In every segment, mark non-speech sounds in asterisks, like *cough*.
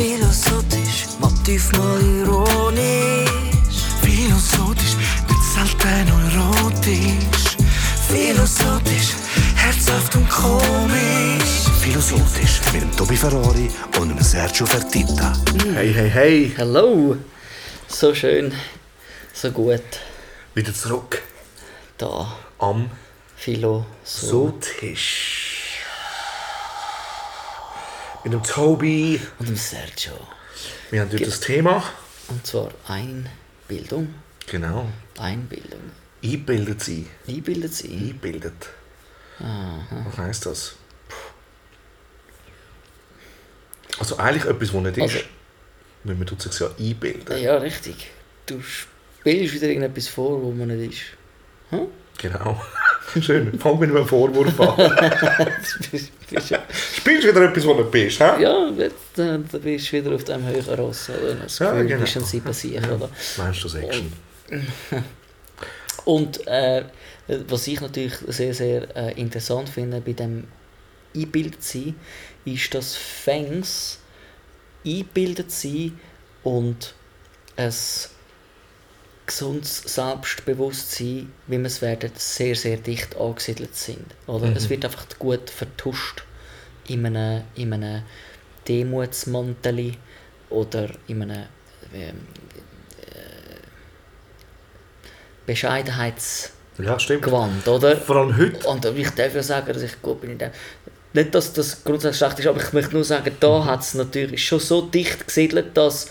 Philosophisch, motiv mal ironisch. Philosophisch, nicht selten erotisch. Philosophisch, herzhaft und komisch. Philosophisch mit dem Tobi Ferrari und dem Sergio Fertitta. Hey, hey, hey, Hallo! So schön, so gut. wieder zurück Da, am Philo, so. Sotisch. Mit dem Tobi. Und dem Sergio. Wir haben heute das Thema. Und zwar Einbildung. Genau. Einbildung. Einbildet sie. Einbildet sie. Einbildet. Was heisst das? Also eigentlich etwas, was nicht ist. Also- Weil man tut sich ja einbilden. Ja, richtig. Du spielst wieder irgendetwas vor, wo man nicht ist. Hm? Genau. Schön. Fang mit einem Vorwurf an. Ja- *laughs* Spielst wieder etwas, was nicht bist, hä? ja, jetzt, äh, da bist du wieder auf dem höheren Ross. Oder? Das Ja, Gefühl, genau. du bist ein Siebensicher, oder? Meinst du das Action? *laughs* Und äh, was ich natürlich sehr, sehr äh, interessant finde bei dem eingebildet sein, ist, dass Fans eingebildet sind und ein gesundes Selbstbewusstsein, wie wir es werden, sehr, sehr dicht angesiedelt sind. Oder? Es wird einfach gut vertuscht in einem, in einem Demutsmantel oder in einem ähm, äh, Bescheidenheitsgewand, Ja, oder? Vor allem heute. Und ich darf ja sagen, dass ich gut bin in dem. Nicht, dass das grundsätzlich schlecht ist, aber ich möchte nur sagen, da hat es natürlich schon so dicht gesiedelt, dass,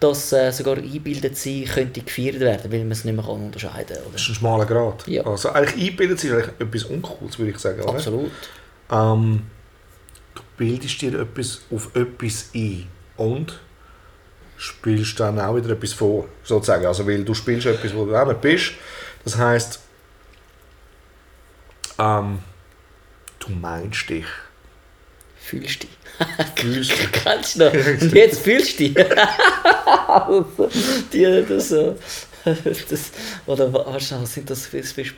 dass äh, sogar eingebildet sein könnte gefeiert werden, weil man es nicht mehr kann unterscheiden kann. Das ist ein schmaler Grad. Ja. Also eigentlich einbilden sie ist eigentlich etwas Uncooles, würde ich sagen. Oder? Absolut. Ähm, du bildest dir etwas auf etwas ein und spielst dann auch wieder etwas vor, sozusagen. Also weil du spielst etwas, wo du auch nicht bist. Das heisst, ähm, du meinst dich. Fühlst du dich. *laughs* Fühlst dich. Kennst du noch? Und jetzt fühlst du dich. *laughs* die, das, so. das, oder was was sind das für Sprüche?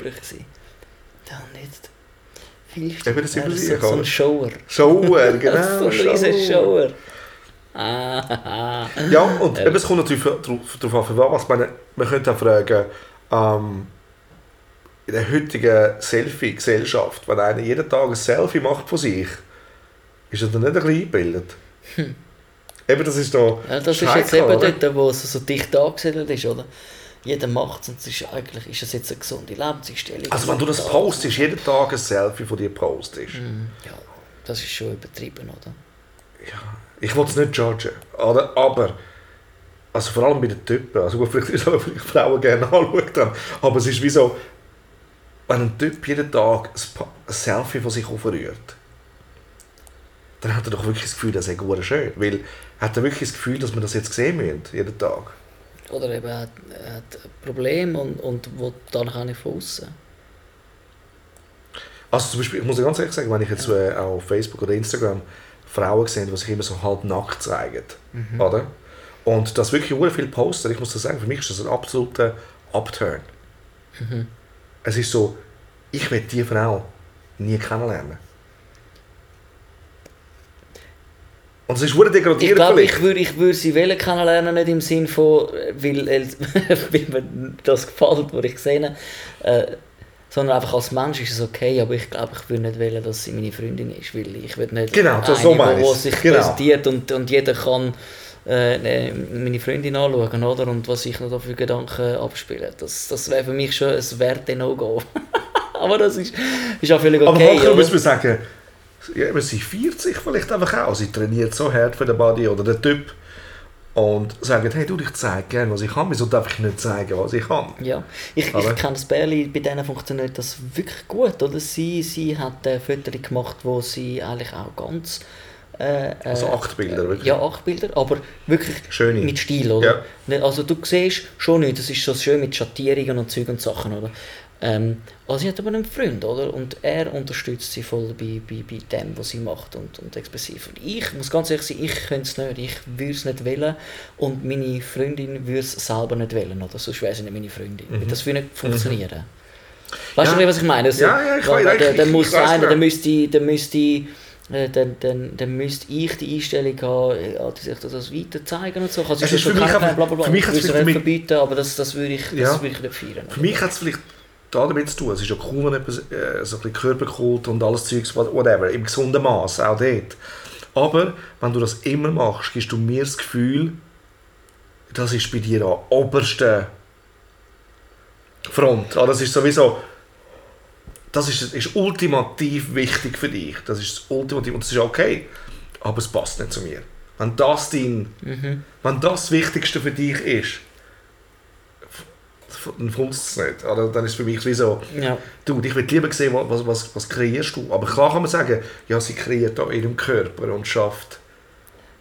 Dann jetzt. Fühlst du Eben, das wir so, so ein? Shower. Shower, genau. so ein riesen Shower. *laughs* Ah, Ja, und eben, es kommt natürlich darauf an, für was. Ich meine, man könnte auch fragen, ähm, in der heutigen Selfie-Gesellschaft, wenn einer jeden Tag ein Selfie macht von sich, ist er dann nicht ein bisschen eingebildet? Eben, das ist da Hm. ja, das ist jetzt eben oder? dort, wo es so dicht angesiedelt ist, oder? Jeder macht es und es ist eigentlich ist das jetzt eine gesunde Lebenseinstellung. Also wenn du das postest, jeden Tag ein Selfie von dir postest, Ja, das ist schon übertrieben, oder? ja, ich will es nicht judgen, oder? aber also vor allem bei den Typen, also gut, vielleicht ist es auch, vielleicht Frauen gerne anschauen, aber es ist wie so, wenn ein Typ jeden Tag ein Selfie von sich aufrührt, dann hat er doch wirklich das Gefühl, das sei gut schön, weil hat er wirklich das Gefühl, dass wir das jetzt sehen müssen, jeden Tag. Oder eben er hat, hat ein Problem und, und will dann auch nicht von außen. Also zum Beispiel, ich muss ja ganz ehrlich sagen, wenn ich jetzt äh, auf Facebook oder Instagram Frauen sehe, die sich immer so halb nackt zeigen, oder? Und das wirklich sehr viel posten, ich muss das sagen, für mich ist das ein absoluter Upturn. Es ist so, ich will diese Frau nie kennenlernen. Und es ist sehr Ich degradierend glaube, ich würde ich würd sie wollen kennenlernen, nicht im Sinn von, weil, äh, *laughs* weil mir das gefällt, was ich sehe, äh, sondern einfach als Mensch ist es okay, aber ich glaube, ich würde nicht wollen, dass sie meine Freundin ist, weil ich will nicht Genau, das- so eine, meine wo, sich Genau. präsentiert und, und jeder kann äh, äh, meine Freundin anschauen, oder? Und was ich noch da für Gedanken abspiele. Das, das wäre für mich schon ein Werte No-Go. *laughs* aber das ist, ist auch völlig Aber okay. manchmal oder? muss man sagen, ja, sie feiert sich vielleicht einfach auch. Sie trainiert so hart für den Body oder den Typ. Und sagt, hey du, ich zeige gerne, was ich kann. Wieso darf ich nicht zeigen, was ich kann? Ja, ich, ich kenne das Bärli, bei denen funktioniert das wirklich gut. Oder? Sie, sie hat äh, Fotos gemacht, wo sie eigentlich auch ganz... Äh, äh, Also acht Bilder, wirklich? Ja, acht Bilder, aber wirklich Schöne. mit Stil, oder? Ja. Nicht- Also du siehst schon nicht, das ist so schön mit Schattierungen und Zeug und Sachen, oder? Ähm, also sie hat aber einen Freund, oder? Und er unterstützt sie voll bei, bei, bei dem, was sie macht und, und expressiv. Und ich muss ganz ehrlich sein, ich könnte es nicht, ich würde es nicht wollen und meine Freundin würde es selber nicht wollen, oder? Sonst wäre sie nicht meine Freundin. Weil Das würde nicht funktionieren. Weißt Mhm. Ja. du nicht, was ich meine? Also, Ja, ja, ich weiß, weiß einer, genau. der müsste, der müsste äh, dann, dann, dann müsste ich die Einstellung haben, ja, dass ich das weiter zeigen und so. Also, Es ist für mich kein einfach- bla bla bla. für mich ich hat's würde es vielleicht verbieten, aber das, das würde ich, das Ja. würde ich nicht feiern. Für mich hat es vielleicht damit zu tun. Es ist ja kaum noch etwas, äh, so ein bisschen Körperkult und alles Zeugs, whatever, im gesunden Maß, auch dort. Aber wenn du das immer machst, gibst du mir das Gefühl, das ist bei dir an oberster Front. Ah, Das ist sowieso, das ist, ist ultimativ wichtig für dich. Das ist das ultimativ und das ist okay. Aber es passt nicht zu mir. Wenn das dein, Mhm. wenn das das Wichtigste für dich ist, dann funzt es nicht. Oder? Dann ist es für mich wie so, Ja. du, ich will lieber sehen, was, was, was kreierst du. Aber klar kann man sagen, ja, sie kreiert da in ihrem Körper und schafft.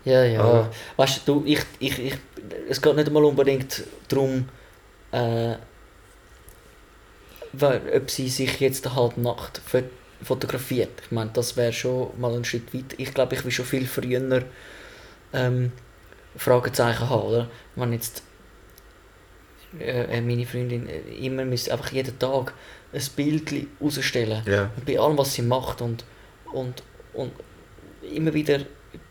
Ja, ja. Ah. Weißt du, ich, ich, ich, es geht nicht einmal unbedingt darum, äh, ob sie sich jetzt halt nackt fo- fotografiert. Ich meine, das wäre schon mal ein Schritt weiter. Ich glaube, ich will schon viel früher ähm, Fragezeichen haben, oder? Wenn jetzt äh, äh, meine Freundin äh, immer müsste einfach jeden Tag ein Bild rausstellen und bei allem, was sie macht und, und, und immer wieder,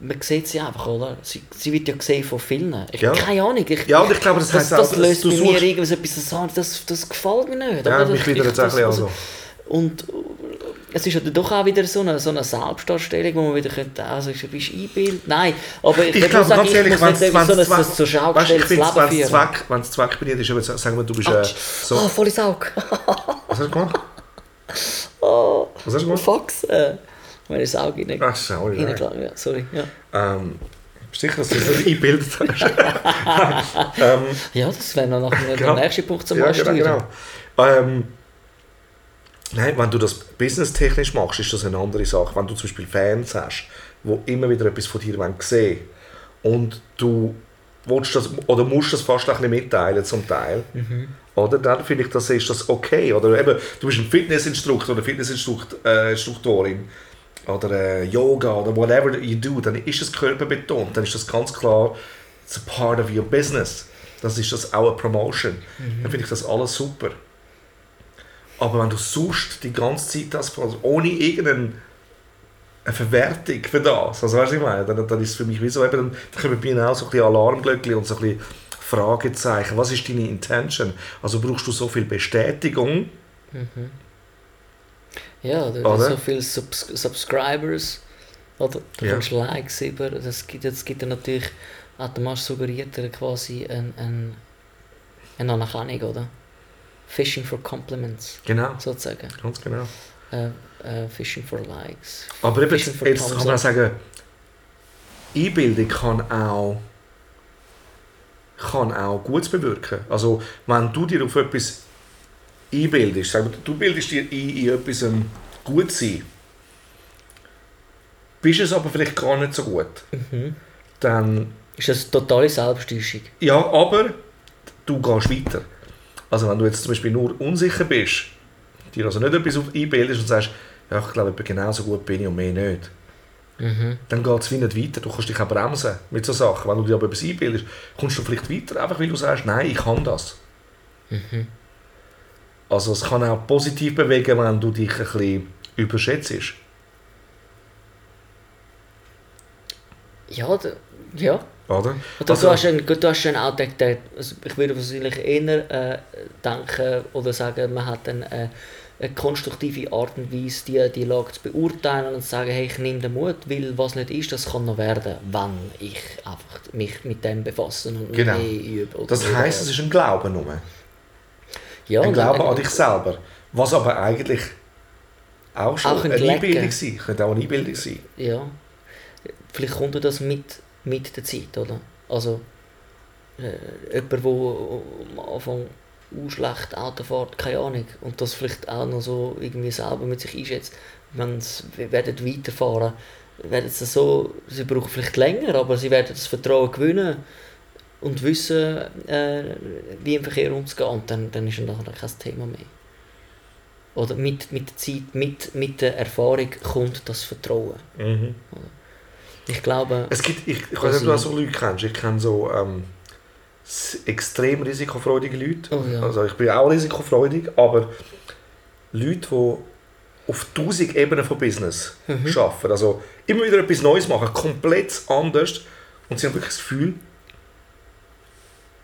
man sieht sie einfach, oder? Sie, sie wird ja gesehen von vielen. Ich, Ja. Keine Ahnung. Ich, Ja, und ich glaube, das das, das löst bei mir irgendwas etwas das, das, das gefällt mir nicht. Ja, mich Ich- wieder jetzt auch ein das- bisschen also-. Und es ist ja doch auch wieder so eine, so eine Selbstdarstellung, wo man wieder könnte, also bist du Einbild? Nein, aber ich, Ich glaube, sagen, ganz ich ehrlich, wenn irgendwie so ein, so, so Weißt, du, ich schaugestelltes finde, Leben wenn es. Zweck, wenn's zweckbedient ist, eben, sagen wir, du bist äh, so... Ah, voll ins Auge. Was hast du gemacht? Oh, Was hast du gemacht? Fax. Äh, das Auge rein, Ach, reingelassen ja, sorry. Ja. Ähm, sicher, dass du das nicht eingebildet hast? *laughs* ähm, ja, das wäre noch nachher Genau. der nächste Punkt zum ja, Ansteuern. genau, genau. Ähm, nein, wenn du das businesstechnisch machst, ist das eine andere Sache. Wenn du zum Beispiel Fans hast, die immer wieder etwas von dir wollen sehen und du willst das, oder musst das fast ein bisschen mitteilen zum Teil, oder dann finde ich, das ist das okay. Oder eben, du bist ein Fitnessinstruktor oder Fitnessinstruktorin oder äh, Yoga oder whatever you do, dann ist es körperbetont, dann ist das ganz klar, it's a part of your business. Das ist das auch eine Promotion. Dann finde ich das alles super. Aber wenn du suchst die ganze Zeit das, also ohne irgendeine eine Verwertung für das, also weißt du, ich meine, dann, dann ist es für mich wie so, eben, dann kommen bei mir auch so ein bisschen Alarmglöckchen und so ein bisschen Fragezeichen. Was ist deine Intention? Also brauchst du so viel Bestätigung? Ja, oder, Oder? so viele Subs Subscribers oder du Ja. kommst Likes über. Das gibt, das gibt dir natürlich automatisch suggeriert dir quasi ein, ein, eine Anerkennung, oder? Fishing for Compliments, Genau, sozusagen. ganz genau. Äh, äh, fishing for Likes. Aber eben, jetzt thumbs kann man sagen, Einbildung kann auch, kann auch Gutes bewirken. Also, wenn du dir auf etwas einbildest, sagen wir, du bildest dir ein, in etwas gut sein, bist es aber vielleicht gar nicht so gut, Mhm. dann, Ist das totale Selbsttäuschung? ja, aber du gehst weiter. Also, wenn du jetzt zum Beispiel nur unsicher bist, dir also nicht etwas einbildest und sagst, ja, ich glaube, genauso gut bin ich und mehr nicht, Mhm. dann geht es wie nicht weiter. Du kannst dich auch bremsen mit so Sachen. Wenn du dir aber etwas einbildest, kommst du vielleicht weiter, einfach weil du sagst, nein, ich kann das. Mhm. Also es kann auch positiv bewegen, wenn du dich ein bisschen überschätzt. Ja, ja. Oder? Und Also- du, hast dann, du hast den, den, also ich würde wahrscheinlich eher äh, denken oder sagen, man hat dann äh, eine konstruktive Art und Weise, die, die Lage zu beurteilen und zu sagen, hey, ich nehme den Mut, weil was nicht ist, das kann noch werden, wenn ich einfach mich mit dem befasse und Genau. mehr übe. oder Das heisst, es ist ein Glaube nur. Ja, ein Glaube an dich selber. Was aber eigentlich auch schon Auch ein eine. Einbildung sein könnte. auch eine Einbildung sein. Ja. Vielleicht kommt das mit, mit der Zeit, oder? Also, äh, jemand, der am Anfang auch schlecht Auto fährt, keine Ahnung, und das vielleicht auch noch so irgendwie selber mit sich einschätzt, wenn sie werden weiterfahren, werden sie so, sie brauchen vielleicht länger, aber sie werden das Vertrauen gewinnen und wissen, äh, wie im Verkehr umzugehen, und dann, dann ist es nachher kein Thema mehr. Oder mit, mit der Zeit, mit, mit der Erfahrung kommt das Vertrauen. Ich glaube, Es gibt, ich, ich weiß nicht, ob du auch so Leute kennst. Ich kenne so ähm, extrem risikofreudige Leute. Oh ja. Also ich bin auch risikofreudig, aber Leute, die auf tausend Ebenen von Business arbeiten. Also immer wieder etwas Neues machen, komplett anders. Und sie haben wirklich das Gefühl,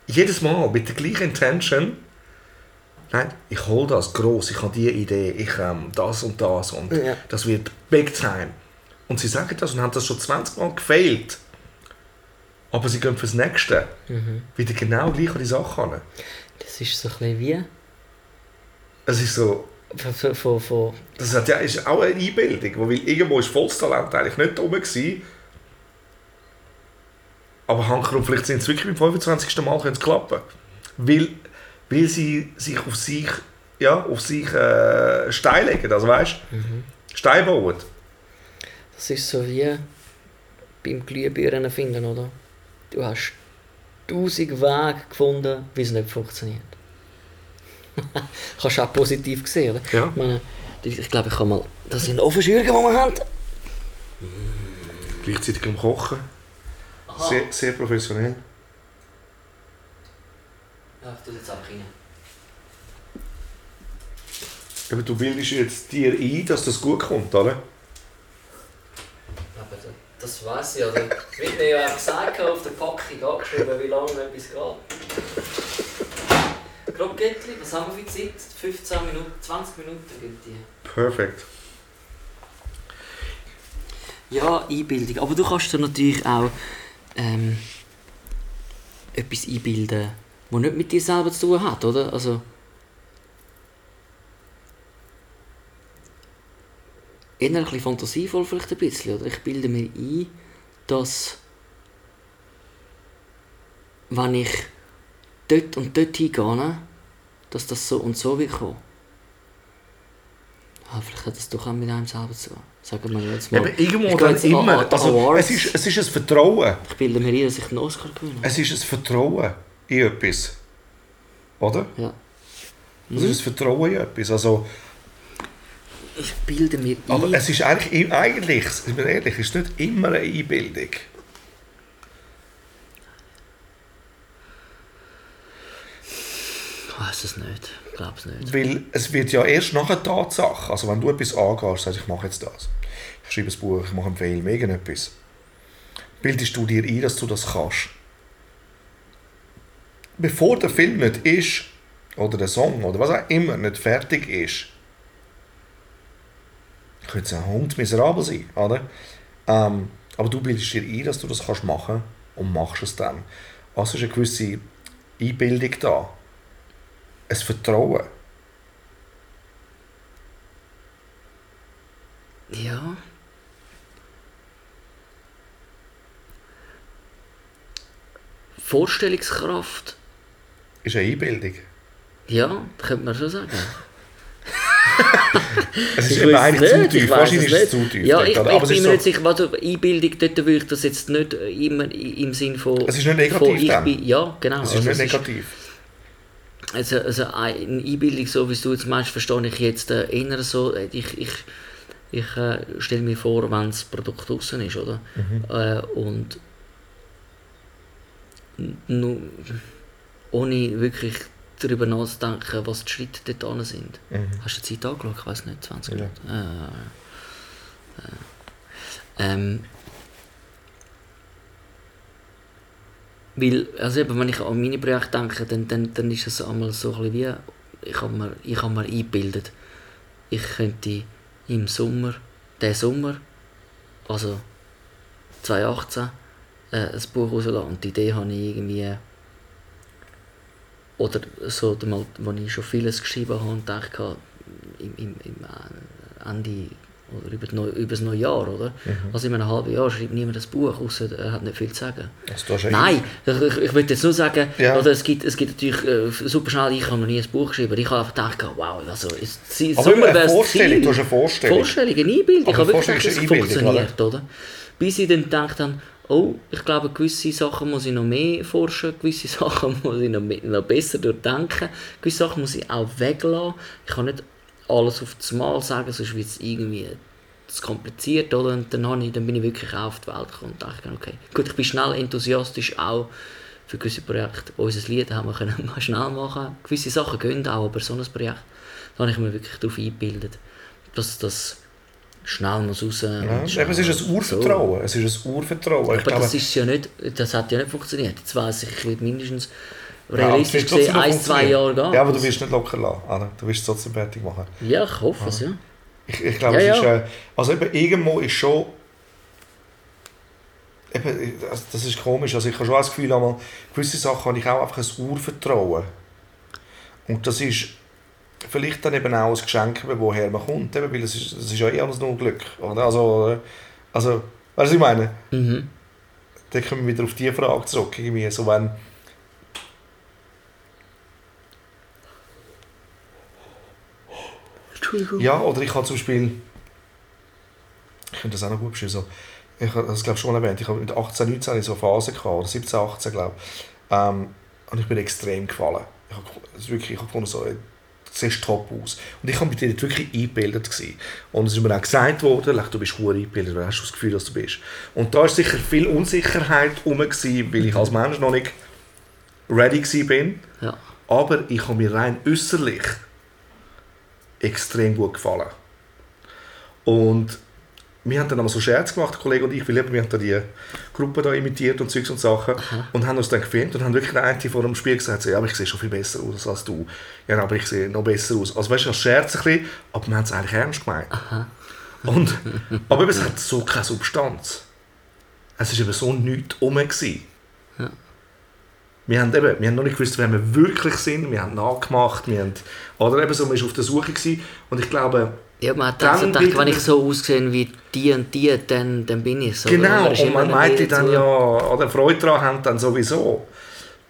jedes Mal mit der gleichen Intention, nein, ich hole das groß, ich habe diese Idee, ich ähm, das und das und Ja. das wird big time. Und sie sagen das und haben das schon 20 Mal gefailt. Aber sie gehen fürs Nächste wieder genau gleich an die Sache an. Das ist so ein bisschen wie... Es ist so, Von, von, von, das hat ja, ist auch eine Einbildung, weil irgendwo ist volles Talent eigentlich nicht rum gewesen. Aber Hankerum, vielleicht sind es wirklich beim 25. Mal können es klappen. Weil, weil sie sich auf sich, ja, auf sich äh, Stein legen, also weißt du, Stein bauen. das ist so wie beim Glühbirnen finden, oder? Du hast tausend Wege gefunden, wie es nicht funktioniert. *laughs* Kannst du auch positiv sehen, oder? Ja. Ich, meine, ich glaube, ich kann mal... Das sind Ofenschürgen, die wir haben. Gleichzeitig am Kochen. Sehr, sehr professionell. Ja, ich tue jetzt einfach rein. Aber du bildest jetzt dir ein, dass das gut kommt, oder? Aber da- das weiß ich, oder? Wie mir ja auch gesagt auf der Packung angeschrieben, wie lange etwas geht. Krokettli, was haben wir für Zeit? 15 Minuten, 20 Minuten gibt die. Perfekt. Ja, Einbildung. Aber du kannst dir natürlich auch ähm, etwas einbilden, das nicht mit dir selber zu tun hat, oder? Also, eher ein bisschen fantasievoll vielleicht ein bisschen, oder? Ich bilde mir ein, dass wenn ich dort und dort hingehe, dass das so und so wird kommen. Ah, vielleicht hat das doch auch mit einem selber zu tun. Sagen wir jetzt mal. Aber irgendwo Ich dann immer. an Also, es, ist, es ist ein Vertrauen. Ich bilde mir ein, dass ich den Oscar gewinne. Es ist ein Vertrauen in etwas. Oder? Ja. Es ist ein Vertrauen in etwas. Also, Ich bilde mir ein. aber es ist eigentlich, eigentlich, sind wir ehrlich, es ist nicht immer eine Einbildung. ich weiß es nicht. Glaube es nicht. Weil es wird ja erst nach einer Tatsache, also wenn du etwas angehst, sagst ich mache jetzt das. Ich schreibe ein Buch, ich mache einen Film, irgendetwas. Bildest du dir ein, dass du das kannst. Bevor der Film nicht ist, oder der Song, oder was auch immer, nicht fertig ist, könnte es ein Hund miserabel sein, oder? Ähm, aber du bildest dir ein, dass du das kannst machen und machst es dann. Also ist eine gewisse Einbildung da. Ein Vertrauen. Ja. Vorstellungskraft. ist eine Einbildung. Ja, könnte man schon sagen. *laughs* Es ist Ich weiss eigentlich zu ich tief. Wahrscheinlich ist es zu tief. Ja, ich, ich Aber es bin ist mir nicht sicher, was Einbildung, dort würde ich das jetzt nicht immer im Sinn von... Es ist nicht negativ von ich bin, Ja, genau. Es ist Also nicht negativ. Also, also eine Einbildung, so wie du jetzt meinst, verstehe ich jetzt äh, eher so. äh, Ich, ich, ich äh, stelle mir vor, wenn das Produkt draußen ist, oder? Äh, und nur ohne wirklich darüber nachzudenken, was die Schritte dort dran sind. Mhm. Hast du die Zeit angeschaut? Ich weiß nicht, 20 Ja. Minuten. Äh, äh, ähm, Weil, also eben, wenn ich an meine Projekte denke, dann, dann, dann ist es einmal so ein wie, ich habe mir, ich habe mir eingebildet, ich könnte im Sommer, diesen Sommer, also 2018, äh, ein Buch rauslassen. Und die Idee habe ich irgendwie, oder so, als ich schon vieles geschrieben habe und dachte, im, im, im äh, Ende oder über, das Neu- über das neue Jahr, oder? Also in einem halben Jahr schreibt niemand das Buch, außer er hat nicht viel zu sagen. Also, Nein, ich, ich, ich will jetzt nur sagen, Ja. oder es, gibt, es gibt natürlich äh, super schnell, ich habe noch nie ein Buch geschrieben, ich habe einfach gedacht, wow, also ist, sie, Aber immer eine Vorstellung, du hast eine Vorstellung. Vorstellung, eine Einbildung, ich habe wirklich gedacht, es funktioniert, oder? Bis ich dann gedacht habe, oh, ich glaube, gewisse Sachen muss ich noch mehr forschen, gewisse *laughs* Sachen muss ich noch, mehr, noch besser durchdenken, gewisse Sachen muss ich auch weglassen. Ich kann nicht alles auf das Mal sagen, sonst wird es irgendwie zu kompliziert, oder? Und dann, habe ich, dann bin ich wirklich auf die Welt gekommen und dachte, okay, gut, ich bin schnell enthusiastisch auch für gewisse Projekte. Unser Lied haben wir können *laughs* mal schnell machen. Gewisse Sachen gehen auch, aber so ein Projekt, da habe ich mir wirklich darauf eingebildet. dass das schnell muss raus Ja, eben, es ist ein Urvertrauen. Es ist ein Urvertrauen. So. Aber glaube, das, ist ja nicht, das hat ja nicht funktioniert. Jetzt weiss ich, mindestens realistisch gesehen ein, zwei Jahre gehen. Ja, aber du wirst nicht locker lassen. Anna. Du wirst es trotzdem fertig machen. Ja, ich hoffe es, ja. Ich, ich glaube, Ja, es ist, ja. äh, also eben, irgendwo ist schon, eben, das ist komisch, also ich habe schon das Gefühl, einmal, gewisse Sachen habe ich auch einfach ein Urvertrauen. Und das ist vielleicht dann eben auch ein Geschenk, woher man kommt, eben, weil es ist, es ist ja eh alles nur Glück. Oder? Also, äh, also, weißt du, was ich meine? Mhm. Dann kommen wir wieder auf die Frage zurück, irgendwie, so wenn, Entschuldigung. Ja, oder ich habe zum Beispiel, ich finde das auch noch gut beschreiben, so, ich habe das glaube schon erwähnt, ich habe mit 18, 19 hatte ich so eine Phase gehabt, oder 17, 18 glaube ich, ähm, und ich bin extrem gefallen. Ich habe, also wirklich, ich habe gefunden, so, siehst top aus. Und ich war mit dir dort wirklich eingebildet. Gewesen. Und es ist mir auch gesagt worden, du bist hure eingebildet, weil hast du das Gefühl, dass du bist. Und da war sicher viel Unsicherheit rum, gewesen, weil ich als Mensch noch nicht ready war. Ja. Aber ich habe mir rein äußerlich extrem gut gefallen. Und wir haben dann einmal so Scherz gemacht, der Kollege und ich, weil wir haben da die Gruppe da imitiert und Zeugs und Sachen und haben uns dann gefilmt und haben wirklich der eine vor dem Spiel gesagt, so, ja, aber ich sehe schon viel besser aus als du. Ja, aber ich sehe noch besser aus. Also weißt du, als Scherz ein bisschen, aber wir haben es eigentlich ernst gemeint. Und, aber es hat so keine Substanz. Es war eben so nichts rum. Gewesen. Wir haben, eben, wir haben noch nicht gewusst, wer wir wirklich sind. Wir haben nachgemacht. Wir haben, oder eben so, man war auf der Suche. Gewesen. Und ich glaube, Ja, man hat Dann also gedacht, wenn ich so aussehe wie die und die, dann, dann bin ich so. genau, ist und man meinte dann ja, oder Freude daran haben dann sowieso.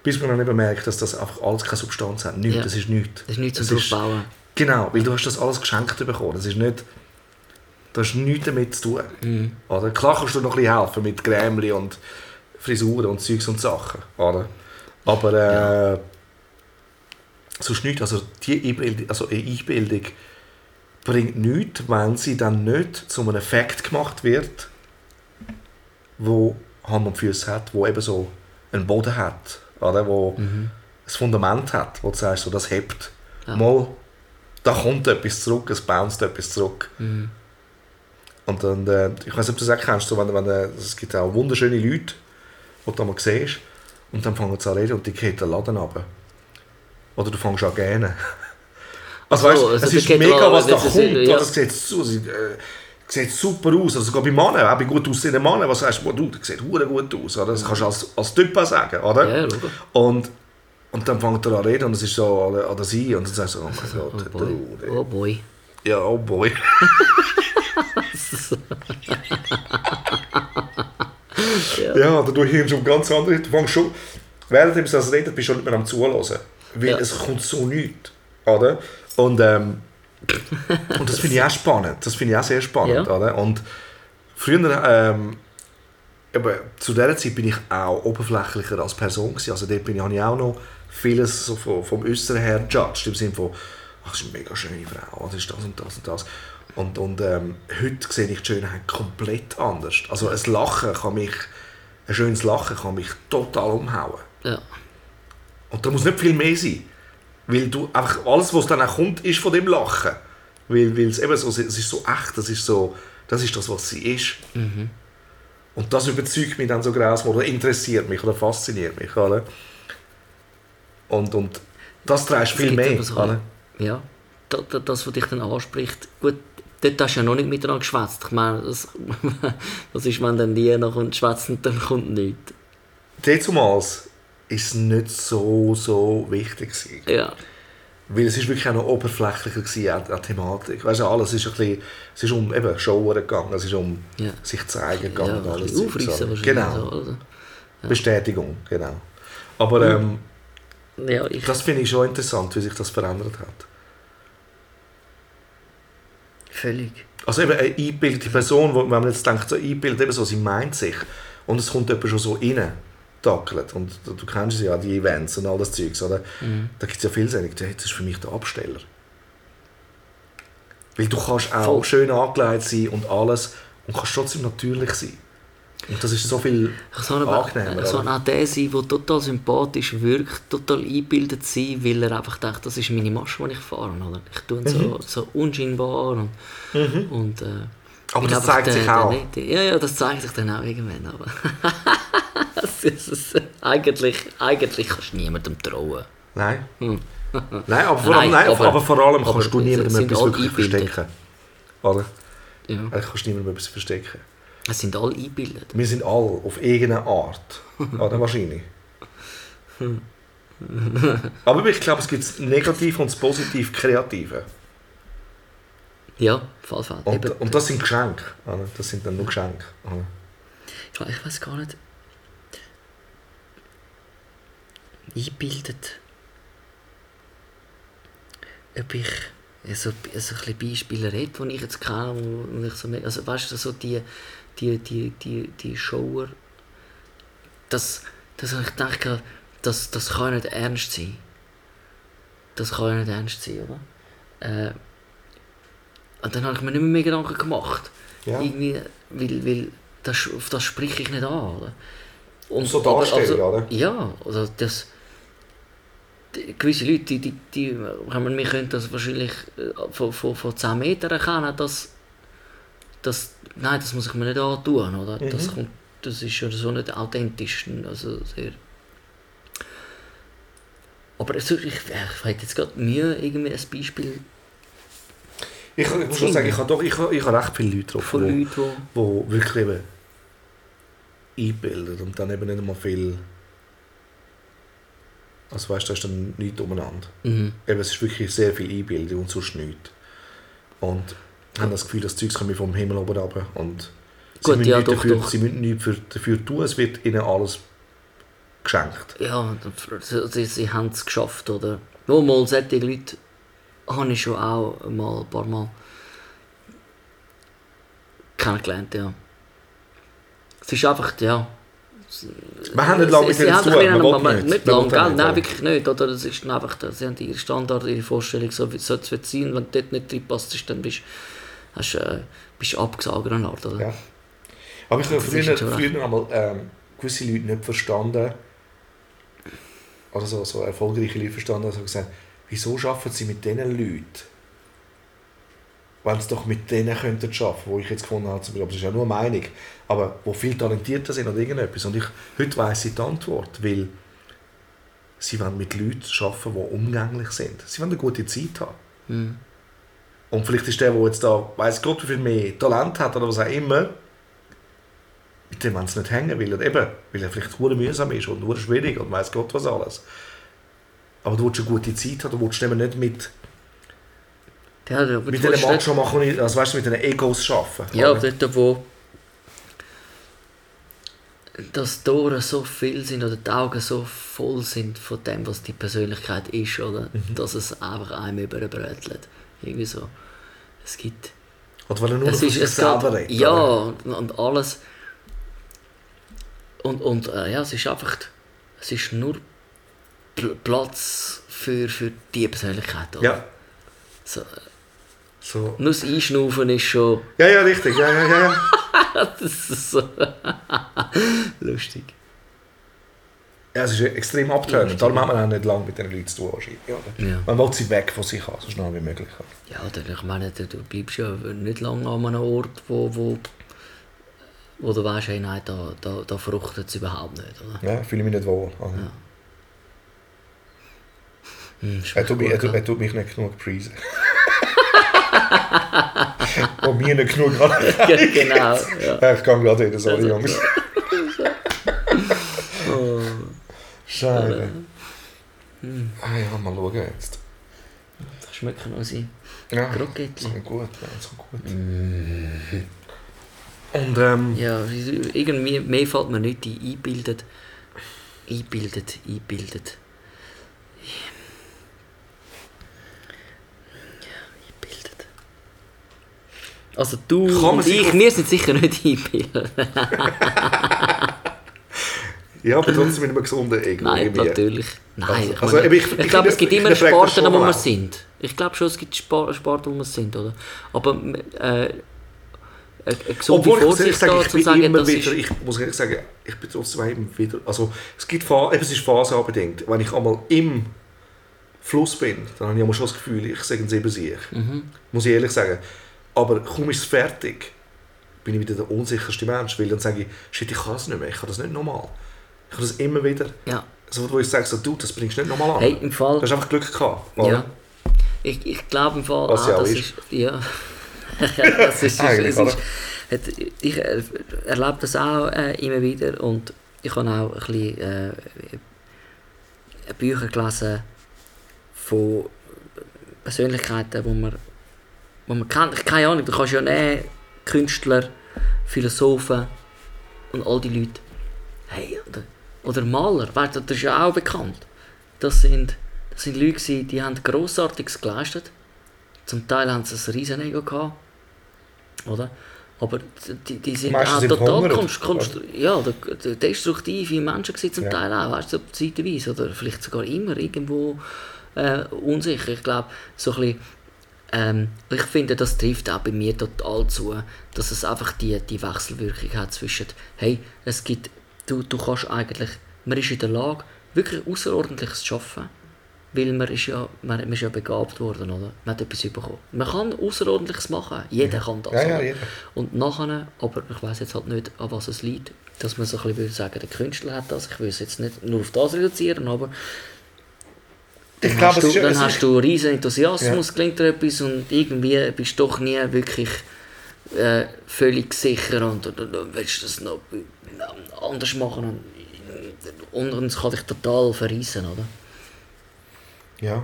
Bis man dann eben merkt, dass das einfach alles keine Substanz hat. Nichts, Ja. das ist nichts. Das ist nichts zum ist- draufbauen. Genau, weil du hast das alles geschenkt bekommen. Das ist nicht... Das hat nichts damit zu tun. Mhm. Oder? Klar kannst du noch ein bisschen helfen mit Grämli und Frisuren und Zeugs und Sachen. Oder? Aber äh, sonst nichts. Also die Einbildung, also eine Einbildung bringt nichts, wenn sie dann nicht zu einem Effekt gemacht wird, wo Hand und Füße hat, wo eben so einen Boden hat, oder? wo ein Fundament hat, wo du sagst, so, das hebt. Ja. Mal, da kommt etwas zurück, es bounced etwas zurück. Und dann, äh, ich weiß nicht, ob du das auch kennst, so, wenn, wenn, äh, es gibt auch wunderschöne Leute, die du mal siehst, und dann fangen sie an zu reden und die geht den Laden runter. Oder du fängst an zu gähnen. Also, Ach weißt, so, also es der ist mega, was da das ist- kommt. ja. oder? Es sieht, so, sie, äh, sieht super aus. Also sogar bei Männern, auch bei gut aussehenden Männern, was sagst du, du, der sieht hure gut aus. Oder? Das kannst du als, als Typ auch sagen, oder? Ja. Und, und dann fängt er an zu reden und es ist so, oder, oder sie, und dann sagst du, oh mein Oh Gott, boy. du, Oh boy. ja, oh boy. *laughs* *laughs* *laughs* ja. oder du hörst schon ganz andere. Du fängst schon, während ihm das redet, bist du schon nicht mehr am Zuhören. Weil Ja. es kommt so nichts. Oder? Und, ähm, *laughs* und das finde ich auch spannend. Das finde ich auch sehr spannend. Ja. Oder? Und früher, ähm, eben, zu dieser Zeit bin ich auch oberflächlicher als Person. Gewesen. Also dort bin ich, habe ich auch noch vieles so vom, vom Äußeren her judged. Im Sinne von, ach, das ist eine mega schöne Frau, das ist das und das und das. Und, und ähm, heute sehe ich die Schönheit komplett anders. Also ein Lachen kann mich, ein schönes Lachen kann mich total umhauen. Ja. Und da muss nicht viel mehr sein. Weil du einfach, alles, was dann auch kommt, ist von dem Lachen. Weil, weil es eben so, es ist so echt, das ist so, das ist das, was sie ist. Und das überzeugt mich dann so groß oder interessiert mich oder fasziniert mich. Oder? Und, und das trägst viel mehr. so-? Ja. Da, da, das, was dich dann anspricht, gut, dort hast du ja noch nicht miteinander geschwätzt. Ich meine, das, *laughs* das ist, wenn dann die noch und schwätzen, dann kommt nichts. Dezumals ist es nicht so, so wichtig gewesen. Ja. Weil es ist wirklich auch noch oberflächlicher gewesen, an, an Thematik. Weißt du, alles ist ein bisschen, es ist um eben Showen gegangen, es ist um Ja. sich zeigen gegangen ja alles. aufreißen oder? wahrscheinlich. Genau, So, also. Bestätigung, genau. Aber ähm, Ja, ich, das finde ich schon interessant, wie sich das verändert hat. Völlig. Also eben eine eingebildete Person, wo, wenn man jetzt denkt, so eingebildet, eben so, sie meint sich und es kommt jemand schon so rein, tackelt. Und du, du kennst ja die Events und all das Zeugs, oder? Da gibt es ja viel, die sagen, hey, das ist für mich der Absteller. Weil du kannst auch Voll. schön angelegt sein und alles und kannst trotzdem natürlich sein. Und das ist so viel kann aber angenehmer. auch der sein, der total sympathisch wirkt, total eingebildet sein, weil er einfach denkt, das ist meine Masche, die ich fahre. Oder? Ich tue ihn so, so unscheinbar und, und äh, Aber das zeigt der- sich der auch. Nette. Ja, ja, das zeigt sich dann auch irgendwann. Aber *laughs* das ist, es. eigentlich, eigentlich kannst du niemandem trauen. Nein. Hm. Nein, aber vor, allem, nein, aber- aber, vor allem aber kannst du niemandem etwas wirklich verstecken. Oder? Ja. Eigentlich kannst du niemandem etwas verstecken. Es sind alle eingebildet. Wir sind alle auf irgendeine Art. *laughs* Oder wahrscheinlich. Aber ich glaube, es gibt das Negative und das Positiv Kreative. Ja, Fall, Fall. Und, Eben, und das sind Geschenke. Das sind dann nur Geschenke. Ich, ich weiß gar nicht. Eingebildet. Ob ich so, so ein bisschen Beispiele rede, die ich jetzt kenne, wo ich so, also weißt du, so die, die, die, die, die Shower, das, das ich denke, das, das kann nicht ernst sein. Das kann ja nicht ernst sein, oder? Äh, und dann habe ich mir nicht mehr, mehr Gedanken gemacht. Ja. Irgendwie, weil, weil das, auf das spreche ich nicht an. Oder? Und, So darstellen, oder? Ja, also das... die- Gewisse Leute, die, die, die haben wir können das wahrscheinlich äh, von, von, von 10 Metern erkennen, dass, dass nein, das muss ich mir nicht antun, oder? Mhm. Das, kommt, das ist ja so nicht authentisch, also sehr... Aber es, ich, ich hätte jetzt gerade Mühe, irgendwie ein Beispiel Ich, ich muss schon sagen, ich habe, doch, ich, habe, ich habe recht viele Leute von die Leuten, die... wo wirklich eben einbilden und dann eben nicht einmal viel. Also weißt du, da ist dann nichts umeinander. Mhm. Eben, es ist wirklich sehr viel Einbildung und sonst nichts. Und haben das Gefühl, das Zeug kommt vom Himmel oben runter. Und sie Gut, müssen ja, doch, dafür, doch. Sie müssen nichts für, dafür tun, es wird ihnen alles geschenkt. Ja, sie, sie, haben es geschafft, oder? Nur mal solche Leute habe ich schon auch mal ein paar Mal kennengelernt, ja. Es ist einfach, ja... Wir haben nicht lange mit haben zu tun, man will nicht. Nicht Man lang, will gell? Nein, wirklich nicht, oder? Das ist einfach, sie haben ihre Standard, ihre Vorstellung, so wie es sein. Wenn du dort nicht reinpasst, dann bist hast, äh, bist du abgesagt eine Art, oder? Ja. Aber ich habe früher, früher einmal ähm, gewisse Leute nicht verstanden, oder so, so erfolgreiche Leute verstanden, also gesagt, wieso arbeiten sie mit diesen Leuten? Wenn sie doch mit denen könnten arbeiten, wo ich jetzt gefunden habe, zum Beispiel, aber das ist ja nur eine Meinung, aber wo viel talentierter sind oder irgendetwas. Und ich, heute weiss ich die Antwort, weil sie wollen mit Leuten arbeiten, die umgänglich sind. Sie wollen eine gute Zeit haben. Mhm. Und vielleicht ist der, der jetzt da, weiss Gott, wie viel mehr Talent hat oder was auch immer, mit dem man es nicht hängen will. Und eben, weil er vielleicht hure mühsam ist und hure schwierig und weiss Gott was alles. Aber du willst eine gute Zeit haben, du willst eben nicht mit, Ja, aber du mit diesen nicht- Macho machen, also weißt du, mit diesen Egos arbeiten. Ja, oder? dort wo dass die Ohren so viel sind oder die Augen so voll sind von dem, was die Persönlichkeit ist, oder? Mhm. Dass es einfach einem überbrötelt. Irgendwie so. Es gibt... Oder weil er nur von ist, es selber geht, redet. Ja, und, und alles... Und, und äh, ja, es ist einfach... Es ist nur Pl Platz für, für die Persönlichkeit, oder? Ja, So, so. nur das Einschnaufen ist schon... ja, ja, richtig. Ja, ja, ja. *laughs* das ist so... *laughs* lustig. Ja es ist extrem abtönend. Darum hat man auch nicht lange mit diesen Leuten zu tun. Oder? Ja. Man will sie weg von sich haben, so schnell wie möglich. Ja, dann, ich meine, du, du bleibst ja nicht lange an einem Ort, wo, wo, wo du weißt, hey, nein, da, da, da fruchtet es überhaupt nicht. Oder? Ja, fühle mich nicht wohl. Ja. Hm, Er tut, mich, er, tut, er tut mich nicht genug preisen. Und *laughs* mir nicht genug anerkennen. *laughs* Ja, genau. Ja. *laughs* Ja, ich kann gerade wieder, sorry Jungs. Oh, Scheiße. hm, Ah ja, mal schauen jetzt. das schmeckt noch sein. Ja, das Krokettli. kommt gut. Ja, das kommt gut. Und ähm, Ja, irgendwie mehr fällt mir nicht ein. Einbildet. Einbildet, einbildet. Also du man und ich, wir sind sicher nicht einbildet. *laughs* ja, aber trotzdem mit einem gesunden Ego. Nein, natürlich. Nein, Also- ich, also meine, eben, ich, ich- ich glaube, es gibt ich immer Sporten, wo wir sind. Ich glaube schon, es gibt Sport, Sport wo wir sind, oder? Aber äh, eine, eine gesunde Obwohl ich Vorsicht sagen, da, ich bin sagen, immer wieder, ich muss ehrlich sagen, ich bin trotzdem immer wieder, also es gibt Phasen, es ist phasenbedingt. Wenn ich einmal im Fluss bin, dann habe ich schon das Gefühl, ich sage es eben sich. Mhm. Muss ich ehrlich sagen. Aber kaum ist es fertig, bin ich wieder der unsicherste Mensch, weil dann sage ich, shit, ich kann es nicht mehr, ich kann das nicht nochmal. Ich kann das immer wieder, Ja. so, wo ich sage, so, du, das bringst du nicht nochmal an. Hey, im Fall... Du hast einfach Glück gehabt. oder? Ja. Ich, ich glaube im Fall Was ja *laughs* auch das ist. ist. Ja. ja, das ist, Eigentlich, es ist, hat, ich erlebe das auch äh, immer wieder und ich habe auch ein bisschen äh, Bücher gelesen von Persönlichkeiten, wo man, wo man kennt. Ich keine Ahnung, du kannst ja nehmen, Künstler, Philosophen und all die Leute. Hey, oder, oder Maler, weißt das ist ja auch bekannt. Das sind, das sind Leute, die haben Grossartiges geleistet. Zum Teil haben sie ein riesen Ego gehabt. Oder? Aber die, die sind Meistens auch sind total hungrig, konst, konst, ja, de- de- destruktive Menschen gewesen zum Ja. Teil auch, weißt du, zeitweise. Oder vielleicht sogar immer irgendwo äh, unsicher. Ich glaube, so ein bisschen, ähm, ich finde, das trifft auch bei mir total zu, dass es einfach die, die Wechselwirkung hat zwischen, hey, es gibt, du, du kannst eigentlich, man ist in der Lage, wirklich Außerordentliches zu schaffen, weil man ist ja, man, man ist ja begabt worden, oder? Man hat etwas bekommen. Man kann Außerordentliches machen, jeder kann das. Ja, ja, jeder. Und nachher, aber ich weiß jetzt halt nicht, an was es liegt, dass man so ein bisschen würde sagen, der Künstler hat das, ich will es jetzt nicht nur auf das reduzieren, aber Ich dann glaube, hast du, ist, dann es hast ist, du riesen Enthusiasmus, klingt dir etwas und irgendwie bist du doch nie wirklich äh, völlig sicher und, und, und, und willst das noch anders machen und, es kann dich total verreissen, oder? ja.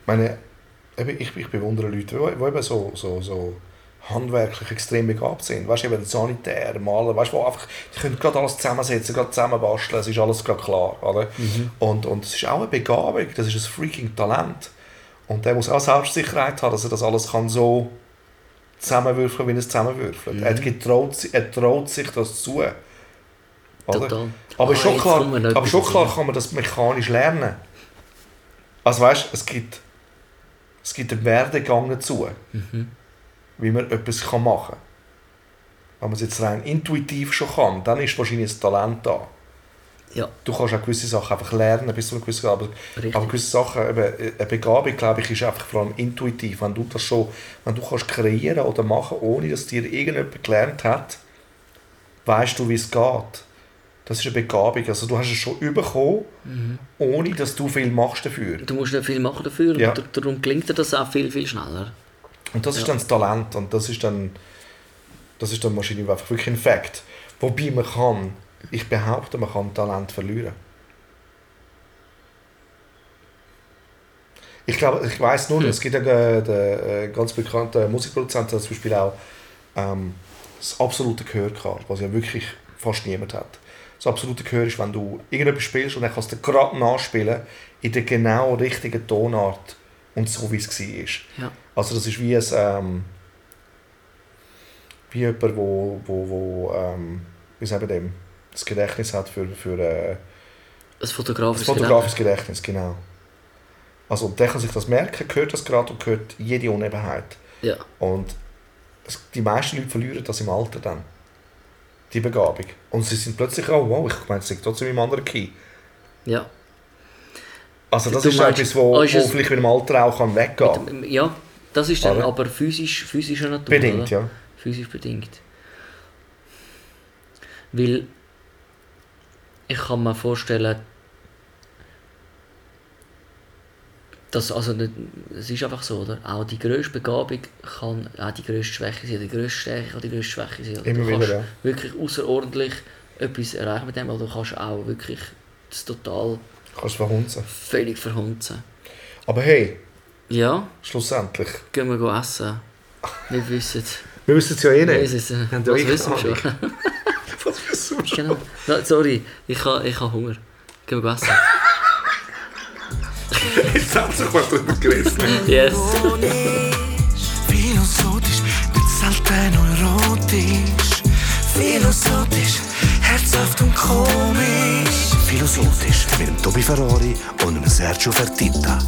Ich meine, ich, ich bewundere Leute, die, eben so, so, so handwerklich extrem begabt sind. Weißt du, eben Sanitär, Maler, weißt du, einfach, die können gerade alles zusammensetzen, gerade zusammenbasteln, es ist alles gerade klar, oder? Und, und es ist auch eine Begabung, das ist ein freaking Talent. Und der muss auch Selbstsicherheit haben, dass er das alles kann so zusammenwürfeln, wie er es zusammenwürfelt. Er, getraut, er traut sich das zu. Total. Aber, Ah, schon klar, aber schon klar kann man das mechanisch lernen. Also weißt du, es gibt, es gibt einen Werdegang dazu, Mhm. wie man etwas kann machen kann. Wenn man es jetzt rein intuitiv schon kann, dann ist wahrscheinlich das Talent da. Ja, Du kannst auch gewisse Sachen einfach lernen, bis zu einem gewissen. Aber, Richtig. aber gewisse Sachen, eben, eine Begabung, glaube ich, ist einfach vor allem intuitiv. Wenn du das schon, wenn du kannst kreieren oder machen, ohne dass dir irgendjemand gelernt hat, weißt du, wie es geht. Das ist eine Begabung. Also du hast es schon bekommen, ohne dass du viel machst dafür. du musst nicht viel machen dafür Ja. und dar- darum gelingt dir das auch viel, viel schneller. Und das ist Ja. dann das Talent und das ist dann, das ist dann wahrscheinlich einfach wirklich ein Fakt. Wobei man kann, ich behaupte, man kann Talent verlieren. Ich glaube, ich weiß nur, Hm. es gibt einen, den, äh, ganz bekannten Musikproduzent, der zum Beispiel auch ähm, das absolute Gehör gehabt, was ja wirklich fast niemand hat. Das absolute Gehör ist, wenn du irgendetwas spielst und dann kannst du gerade nachspielen in der genau richtigen Tonart und so wie es war. Ja. Also das ist wie ein, ähm, wie jemand, wo, wo, wo ähm, wie wir dem, das Gedächtnis hat für, für äh, Ein das fotografisches fotografisches Gedächtnis, genau. Also und der kann sich das merken, hört das gerade und hört jede Unebenheit. Ja, Und die meisten Leute verlieren das im Alter dann. Die Begabung. Und sie sind plötzlich, oh wow, ich meine, es ist trotzdem im anderen Key. ja. Also das Du ist meinst, etwas, wo, oh, wo ist es- vielleicht mit dem Alter auch kann weggehen kann. Ja, das ist dann Oder? aber physisch, physischer Natur. Bedingt, oder? ja. Physisch bedingt. Weil ich kann mir vorstellen, dass, also nicht- es ist einfach so, oder? Auch die grösste Begabung kann auch die grösste Schwäche sein, die grösste Stärke kann die grösste Schwäche sein. Oder? Immer du wieder, kannst ja. wirklich außerordentlich etwas erreichen mit dem, aber du kannst auch wirklich das total Kannst verhunzen. völlig verhunzen. Aber hey, Ja, schlussendlich. gehen wir essen. Wir wissen, Wir wissen es ja eh wir nicht. was ja eh wissen wir keine schon. *laughs* Was wissen wir schon? Genau. No, sorry, ich habe ich ha Hunger. Gehen wir essen. Jetzt hat sich was darüber gerissen. Yes. Philosophisch, mit selten erotisch. Philosophisch, herzhaft und komisch. Philosophisch mit dem Tobi Ferrari und dem Sergio Fertitta.